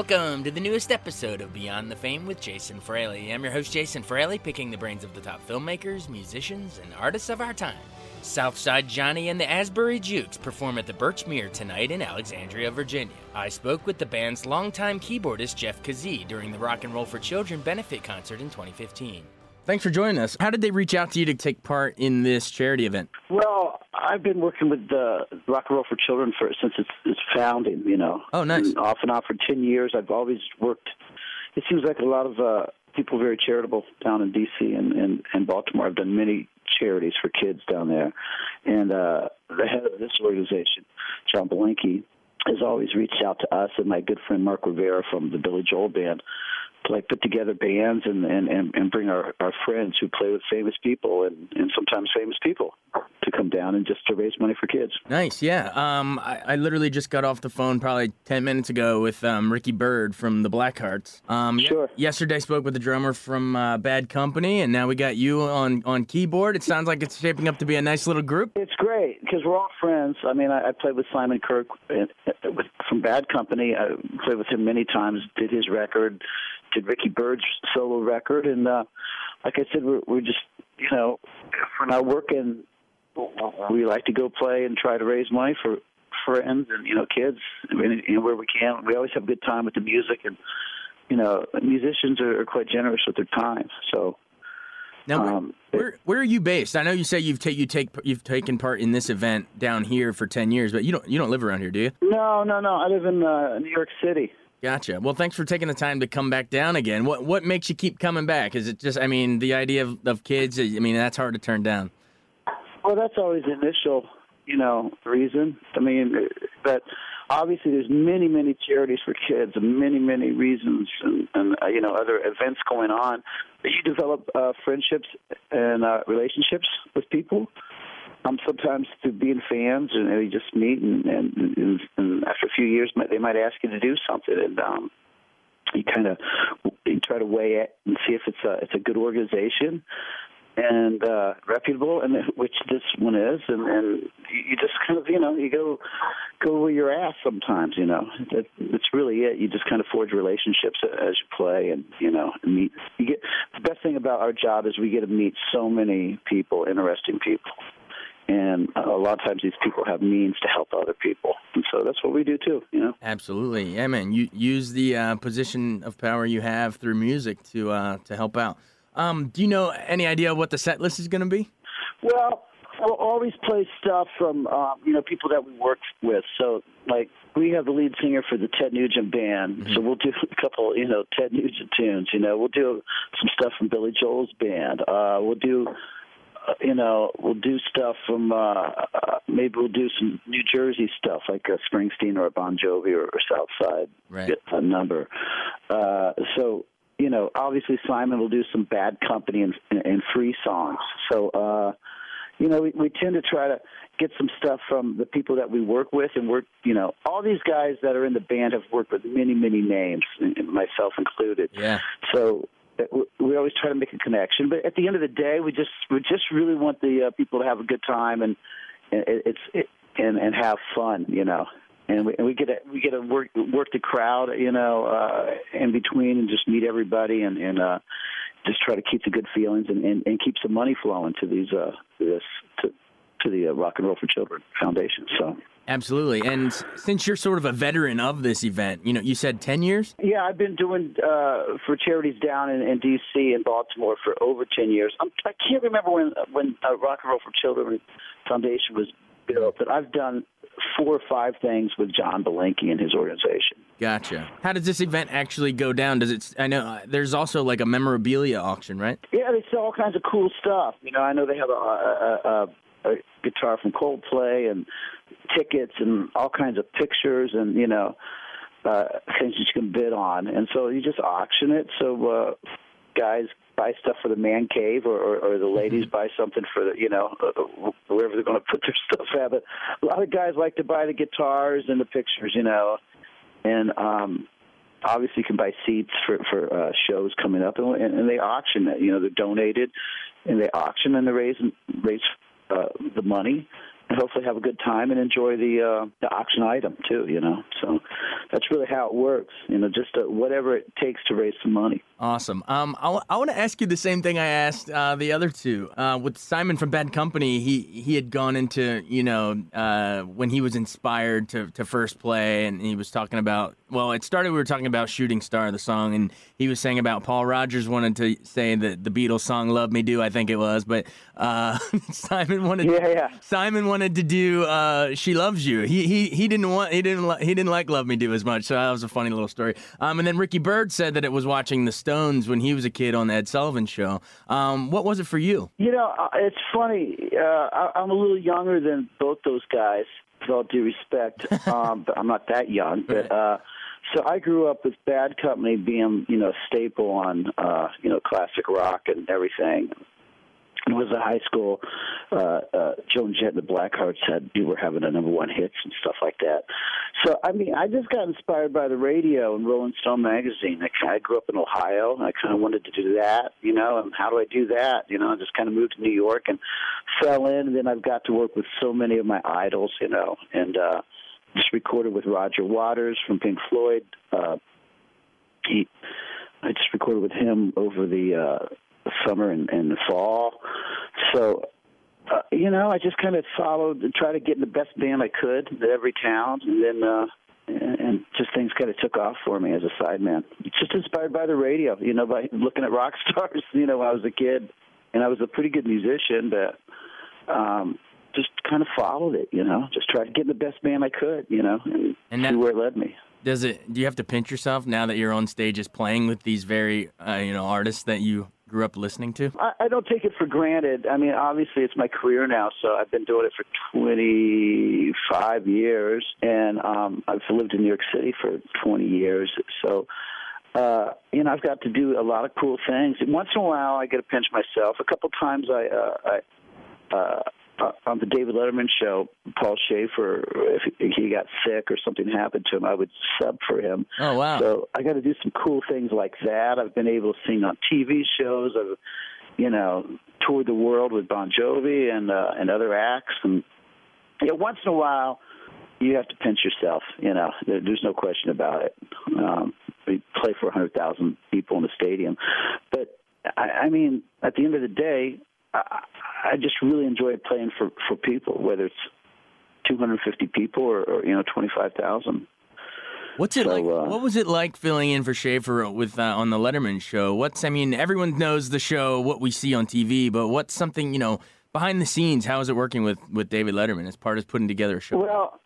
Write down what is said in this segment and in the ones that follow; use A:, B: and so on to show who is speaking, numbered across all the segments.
A: Welcome to the newest episode of Beyond the Fame with Jason Fraley. I'm your host, Jason Fraley, picking the brains of the top filmmakers, musicians, and artists of our time. Southside Johnny and the Asbury Jukes perform at the Birchmere tonight in Alexandria, Virginia. I spoke with the band's longtime keyboardist Jeff Kazee during the Rock and Roll for Children benefit concert in 2015. Thanks for joining us. How did they reach out to you to take part in this charity event?
B: Well, I've been working with the Rock and Roll for Children for since its, its founding. You know,
A: Oh, nice.
B: And off and on for ten years. I've always worked. It seems like a lot of uh, people very charitable down in D.C. and, and and Baltimore. I've done many charities for kids down there, and uh, the head of this organization, John Belinky, has always reached out to us and my good friend Mark Rivera from the Billy Joel Band like put together bands and and and, and bring our our friends who play with famous people and and sometimes famous people to come down and just to raise money for kids.
A: Nice, yeah. Um, I, I literally just got off the phone probably 10 minutes ago with um, Ricky Byrd from the Blackhearts. Um,
B: Sure.
A: yesterday spoke with the drummer from uh, Bad Company, and now we got you on, on keyboard. It sounds like it's shaping up to be a nice little group.
B: It's great because we're all friends. I mean, I, I played with Simon Kirke uh, uh, with, from Bad Company. I played with him many times. Did his record, did Ricky Byrd's solo record, and uh, like I said, we're, we're just you know, if we're not working, we like to go play and try to raise money for friends and you know kids. You know, where we can. We always have a good time with the music, and you know, musicians are, are quite generous with their time. So.
A: Now, where,
B: Um,
A: where, where are you based? I know you say you've ta- you take you've taken part in this event down here for 10 years, but you don't you don't live around here, do you?
B: No, no, no. I live in uh, New York City.
A: Gotcha. Well, thanks for taking the time to come back down again. What what makes you keep coming back? Is it just I mean the idea of, of kids? I mean that's hard to turn down.
B: Well, that's always the initial, you know, reason. I mean, but obviously there's many, many charities for kids, and many, many reasons, and, and uh, you know, other events going on. But you develop uh, friendships and uh, relationships with people. Um, sometimes through being fans, and you just meet, and, and, and, and after a few years, they might ask you to do something, and um, you kind of you try to weigh it and see if it's a it's a good organization and uh, reputable, and which this one is, and, and you just kind of you know you go go where you're at sometimes, you know that, that's really it. You just kind of forge relationships as you play, and you know meet. You get the best thing about our job is we get to meet so many people, interesting people. And a lot of times these people have means to help other people, and so that's what we do too. You know.
A: Absolutely, yeah, man. You use the uh, position of power you have through music to uh, to help out. Um, do you know any idea what the set list is going to be?
B: Well, we'll always play stuff from um, you know people that we work with. So like we have the lead singer for the Ted Nugent band, so we'll do a couple you know Ted Nugent tunes. You know, we'll do some stuff from Billy Joel's band. Uh, we'll do. You know, we'll do stuff from uh, uh maybe we'll do some New Jersey stuff like a Springsteen or a Bon Jovi or, or Southside
A: Right.
B: a number. Uh, so you know, obviously Simon will do some Bad Company and, and free songs. So uh, you know, we, we tend to try to get some stuff from the people that we work with, and work. You know, all these guys that are in the band have worked with many, many names, myself included.
A: Yeah.
B: So we- always try to make a connection, but at the end of the day, we just we just really want the uh, people to have a good time and, and it, it's it, and and have fun, you know. And we, and we get to we get to work work the crowd, you know, uh, in between, and just meet everybody, and and uh, just try to keep the good feelings and, and, and keep some money flowing to these uh, this to to the uh, Rock and Roll for Children Foundation. So.
A: Absolutely. And since you're sort of a veteran of this event, you know, you said 10 years?
B: Yeah, I've been doing uh, for charities down in, in D.C. and Baltimore for over ten years. I'm, I can't remember when when uh, Rock and Roll for Children Foundation was built that I've done four or five things with John Belinkie and his organization.
A: Gotcha. How does this event actually go down? Does it? I know uh, there's also like a memorabilia auction, right?
B: Yeah, they sell all kinds of cool stuff. You know, I know they have a, a, a, a guitar from Coldplay and tickets and all kinds of pictures and you know uh, things that you can bid on, and so you just auction it. So uh, guys buy stuff for the man cave, or, or, or the ladies mm-hmm. buy something for the you know uh, wherever they're going to put their stuff at. But a lot of guys like to buy the guitars and the pictures, you know, and um, obviously you can buy seats for for uh, shows coming up, and, and they auction it. You know, they're donated, and they auction and they raise raise uh, the money hopefully have a good time and enjoy the uh, the auction item too. You know, so that's really how it works. You know, just uh, whatever it takes to raise some money.
A: Awesome. Um, I, w- I want to ask you the same thing I asked uh, the other two. Uh, with Simon from Bad Company, he he had gone into you know uh, when he was inspired to to first play, and he was talking about. Well, it started. We were talking about Shooting Star, the song, and he was saying about Paul Rodgers wanted to say that the Beatles song "Love Me Do," I think it was, but uh, Simon wanted.
B: Yeah, yeah.
A: Simon wanted to do uh, "She Loves You." He he he didn't want he didn't li- he didn't like "Love Me Do" as much, so that was a funny little story. Um, and then Ricky Byrd said that it was watching the Stones when he was a kid on the Ed Sullivan Show. Um, what was it for you?
B: You know, uh, it's funny. Uh, I, I'm a little younger than both those guys, with all due respect. um, but I'm not that young, but. Uh, so I grew up with Bad Company being, you know, a staple on, uh, you know, classic rock and everything was a high school, uh, uh, Joan Jett and the Blackhearts had you were having a number one hits and stuff like that. So I mean, I just got inspired by the radio and Rolling Stone magazine. I of grew up in Ohio, and I kind of wanted to do that, you know. And how do I do that? You know, I just kind of moved to New York and fell in. And then I've got to work with so many of my idols, you know, and uh, just recorded with Roger Waters from Pink Floyd. Uh, he, I just recorded with him over the. Uh, summer and, and the fall. So, uh, you know, I just kind of followed and tried to get in the best band I could at every town, and then uh, and, just things kind of took off for me as a sideman. Just inspired by the radio, you know, by looking at rock stars. You know, when I was a kid, and I was a pretty good musician, but um, just kind of followed it. You know, just tried to get in the best band I could. You know, and, and that, see where it led me.
A: Does it? Do you have to pinch yourself now that you're on stage, stages playing with these very, uh, you know, artists that you grew up listening to?
B: I, I don't take it for granted. I mean, obviously, it's my career now, so I've been doing it for 25 years, and um, I've lived in New York City for 20 years. So, uh, you know, I've got to do a lot of cool things. Once in a while, I get to pinch myself. A couple times, I, uh, I uh, uh, on the David Letterman show, Paul Shaffer, if he got sick or something happened to him, I would sub for him.
A: Oh wow!
B: So I got to do some cool things like that. I've been able to sing on TV shows. I've, you know, toured the world with Bon Jovi and uh, and other acts. And you know, once in a while, you have to pinch yourself. You know, there, there's no question about it. Um, we play for a hundred thousand people in the stadium, but I, I mean, at the end of the day, I, I just really enjoy playing for for people, whether it's 250 people or, or you know 25,000.
A: What's it so, like? Uh, what was it like filling in for Shaffer with uh, on the Letterman show? What's I mean, everyone knows the show, what we see on TV, but what's something you know behind the scenes? How is it working with with David Letterman as part of putting together a show?
B: Well,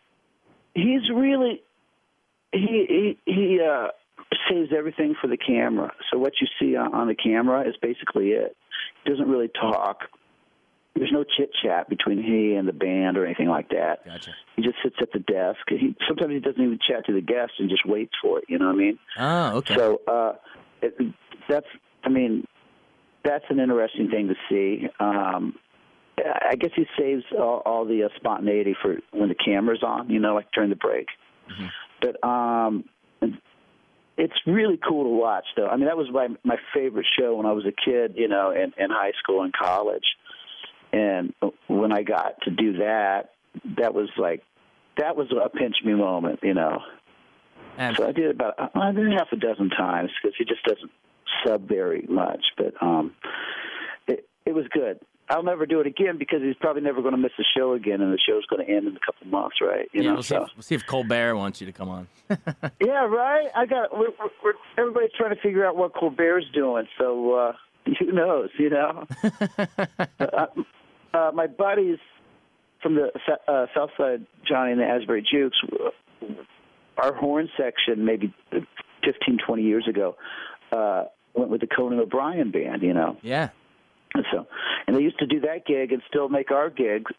B: he's really he he he uh, saves everything for the camera. So what you see on, on the camera is basically it. He doesn't really talk there's no chit chat between he and the band or anything like that.
A: Gotcha.
B: He just sits at the desk. He sometimes he doesn't even chat to the guests and just waits for it. You know what I mean?
A: Oh, okay.
B: So uh, it, that's I mean that's an interesting thing to see. Um, I guess he saves all, all the uh, spontaneity for when the camera's on. You know, like during the break. Mm-hmm. But um, it's really cool to watch, though. I mean, that was my my favorite show when I was a kid. You know, in, in high school and college and when I got to do that, that was like that was a pinch me moment, you know. And so I did about I did half a dozen times because he just doesn't sub very much, but um, it it was good. I'll never do it again because he's probably never going to miss a show again, and the show's going to end in a couple months, right?
A: You
B: yeah,
A: know, we'll, so. see if, we'll see if Colbert wants you to come on.
B: yeah, right. I got. We're, we're, everybody's trying to figure out what Colbert's doing, so uh, who knows? You know. uh, uh, my buddies from the uh, South Side Johnny and the Asbury Jukes, our horn section maybe 15, 20 years ago uh, went with the Conan O'Brien band. You know.
A: Yeah.
B: And so, and they used to do that gig and still make our gigs,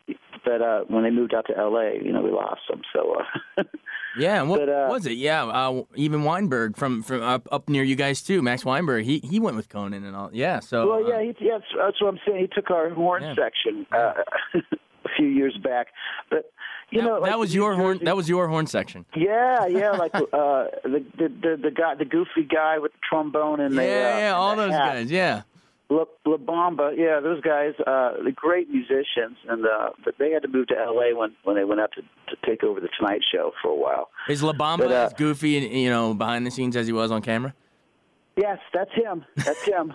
B: but uh, when they moved out to L.A., you know, we lost them. So. Uh,
A: yeah, what but, uh, was it? Yeah, uh, even Weinberg from from up, up near you guys too. Max Weinberg, he he went with Conan and all. Yeah, so.
B: Well, yeah, uh, he, yeah, that's what I'm saying. He took our horn yeah. section uh, a few years back, but you
A: that,
B: know,
A: like that was your horn. That was your horn section.
B: Yeah, yeah, like uh, the, the the the guy, the goofy guy with the trombone and
A: yeah,
B: the
A: yeah, yeah, all those
B: hat.
A: guys, yeah.
B: La, La Bamba, yeah, those guys, uh, the great musicians, and uh, but they had to move to L.A. when when they went out to, to take over the Tonight Show for a while.
A: Is La Bamba but, uh, as goofy, and you know, behind the scenes as he was on camera?
B: Yes, that's him. That's him.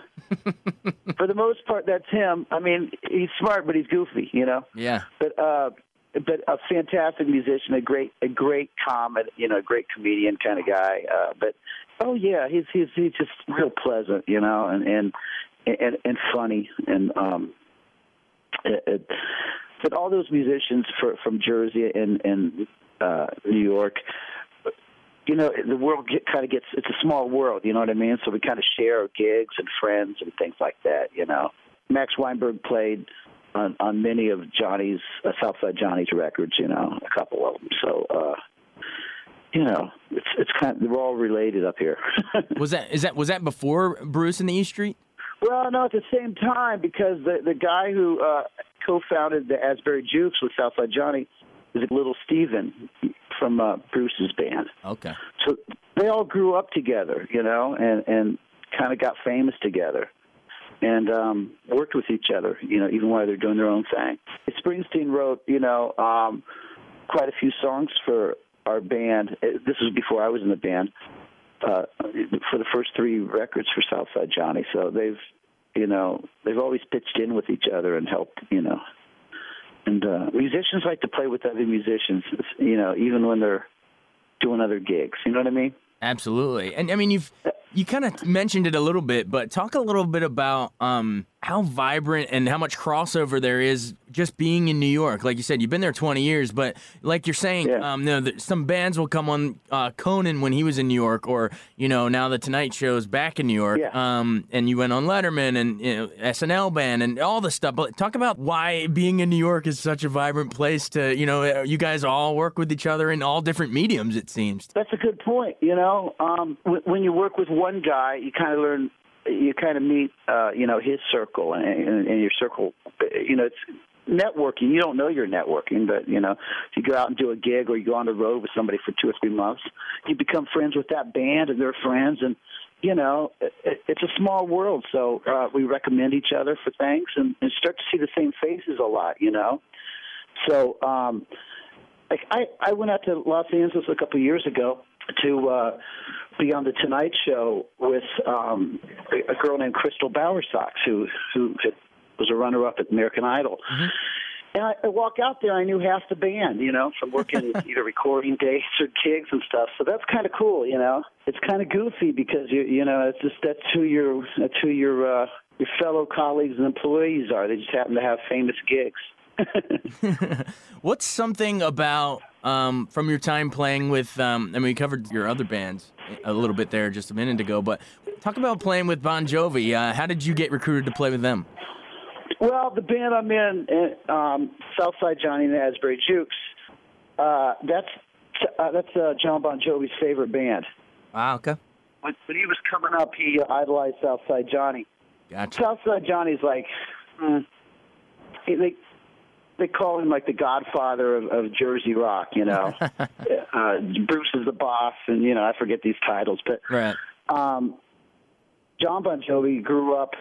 B: for the most part, that's him. I mean, he's smart, but he's goofy, you know.
A: Yeah.
B: But uh, but a fantastic musician, a great a great comic, you know, a great comedian kind of guy. Uh, but oh yeah, he's he's he's just real pleasant, you know, and and and, and funny and um it, it, but all those musicians for, from Jersey and and uh New York you know the world get, kind of gets it's a small world you know what i mean so we kind of share gigs and friends and things like that you know max weinberg played on on many of johnny's uh, southside johnny's records you know a couple of them so uh you know, it's it's kind of they're all related up here.
A: was that is that was that before Bruce and the E Street?
B: Well, no, at the same time because the the guy who uh, co-founded the Asbury Jukes with Southside Johnny is Little Steven from uh, Bruce's band.
A: Okay.
B: So they all grew up together, you know, and and kind of got famous together, and um, worked with each other, you know, even while they're doing their own thing. Springsteen wrote, you know, um, quite a few songs for our band. This was before I was in the band uh, for the first three records for Southside Johnny. So they've, you know, they've always pitched in with each other and helped, you know. And uh, musicians like to play with other musicians, you know, even when they're doing other gigs. You know what I mean?
A: Absolutely. And I mean, you've you kind of mentioned it a little bit, but talk a little bit about um, how vibrant and how much crossover there is just being in New York. Like you said, you've been there 20 years, but like you're saying, yeah. um, you know, some bands will come on uh, Conan when he was in New York, or you know, now the Tonight Show's back in New York,
B: yeah.
A: um, and you went on Letterman and you know, SNL band and all the stuff. But talk about why being in New York is such a vibrant place to, you know, you guys all work with each other in all different mediums. It seems.
B: That's a good point. You know, um, when you work with one guy, you kind of learn you kind of meet, uh, you know, his circle and, and, and your circle. You know, it's networking. You don't know you're networking, but you know, if you go out and do a gig or you go on the road with somebody for two or three months, you become friends with that band and their friends, and you know, it, it's a small world. So uh, we recommend each other for things and, and start to see the same faces a lot. You know, so um, like I I went out to Los Angeles a couple of years ago to uh, be on the Tonight Show with um, a girl named Crystal Bowersox, who who had, was a runner-up at American Idol. Mm-hmm. And I, I walk out there, I knew half the band, you know, from working either recording dates or gigs and stuff. So that's kind of cool, you know. It's kind of goofy because you you know it's just that's who your that's who your uh, your fellow colleagues and employees are. They just happen to have famous gigs.
A: What's something about um, from your time playing with? Um, I mean, we covered your other bands a little bit there just a minute ago, but talk about playing with Bon Jovi. Uh, how did you get recruited to play with them?
B: Well, the band I'm in, um, Southside Johnny and the Asbury Jukes. Uh, that's uh, that's uh, John Bon Jovi's favorite band.
A: Wow. Okay.
B: When, when he was coming up, he idolized Southside Johnny.
A: Gotcha.
B: Southside Johnny's like, mm, he, they they call him like the Godfather of, of Jersey rock. You know, uh, Bruce is the boss, and you know I forget these titles, but
A: right.
B: um, John Bon Jovi grew up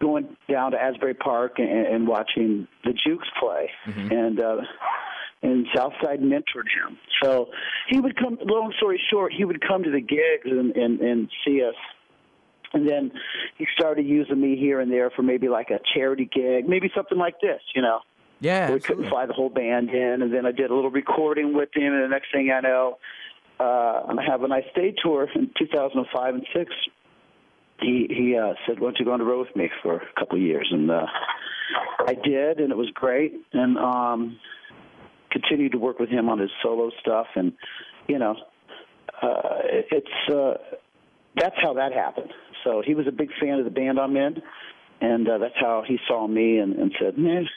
B: going down to Asbury Park and, and watching the Jukes play, mm-hmm. and uh, and Southside mentored him. So he would come. Long story short, he would come to the gigs and and, and see us and then he started using me here and there for maybe like a charity gig, maybe something like this, you know.
A: Yeah.
B: We couldn't fly the whole band in, and then I did a little recording with him, and the next thing I know, uh, I'm having a nice day tour in 2005 and six. He he uh, said, "Why don't you go on the road with me for a couple of years?" And uh, I did, and it was great. And um, continued to work with him on his solo stuff, and you know, uh, it's uh, that's how that happened. So he was a big fan of the band I'm in, and uh, that's how he saw me and, and said, "Man,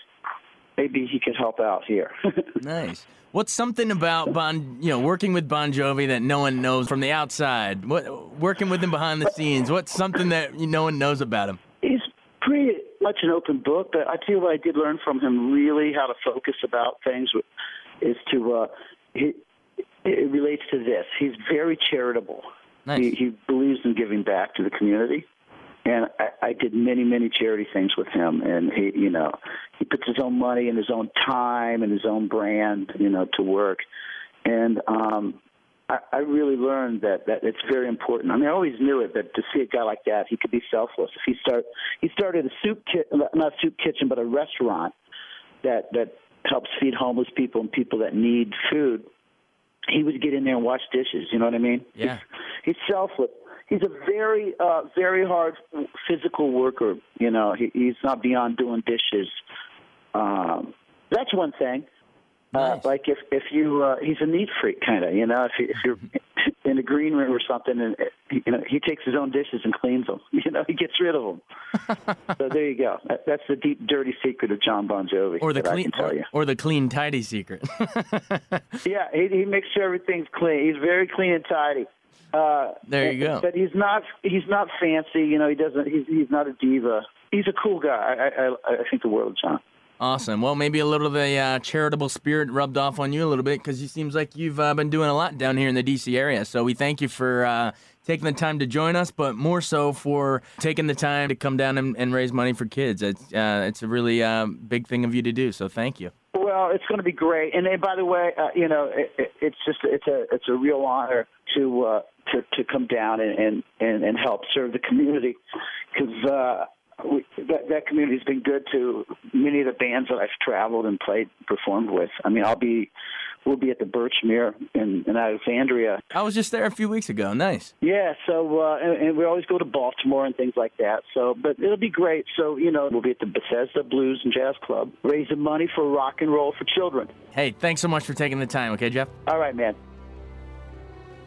B: maybe he could help out here."
A: nice. What's something about Bon, you know, working with Bon Jovi that no one knows from the outside? What working with him behind the scenes? What's something that no one knows about him?
B: He's pretty much an open book, but I tell you what I did learn from him really how to focus about things is to uh, he, it relates to this. He's very charitable.
A: Nice.
B: He, he believes in giving back to the community and I, I did many many charity things with him and he you know he puts his own money and his own time and his own brand you know to work and um I, I really learned that that it's very important. I mean, I always knew it that to see a guy like that, he could be selfless. If he start, he started a soup kit, not a soup kitchen, but a restaurant that that helps feed homeless people and people that need food. He would get in there and wash dishes. You know what I mean?
A: Yeah.
B: He's, he's selfless he's a very uh very hard physical worker you know he he's not beyond doing dishes um that's one thing uh like if if you uh he's a neat freak kind of you know if you, if you're in a green room or something and uh, you know he takes his own dishes and cleans them you know he gets rid of them so there you go that, that's the deep dirty secret of John Bon Jovi
A: Or the clean, or,
B: you
A: or the clean, tidy secret.
B: yeah he he makes sure everything's clean he's very clean and tidy uh,
A: There you go.
B: But he's not he's not fancy. You know, he doesn't. He's he's not a diva. He's a cool guy. I I, I think the world of John.
A: Awesome. Well, maybe a little of the uh, charitable spirit rubbed off on you a little bit because he seems like you've uh, been doing a lot down here in the D.C. area. So we thank you for uh, taking the time to join us, but more so for taking the time to come down and, and raise money for kids. It's uh, it's a really uh, big thing of you to do. So thank you.
B: Well, it's going to be great. And by the way, uh, you know, it, it, it's just it's a it's a real honor to to to come down and and, and help serve the community because. We, that that community has been good to many of the bands that I've traveled and played performed with. I mean, I'll be we'll be at the Birchmere in, in Alexandria
A: I was just there a few weeks ago. Nice.
B: Yeah, so uh, and, and we always go to Baltimore and things like that. So, but it'll be great. So, you know, we'll be at the Bethesda Blues and Jazz Club, raising money for rock and roll for children.
A: Hey, thanks so much for taking the time. Okay, Jeff.
B: All right, man.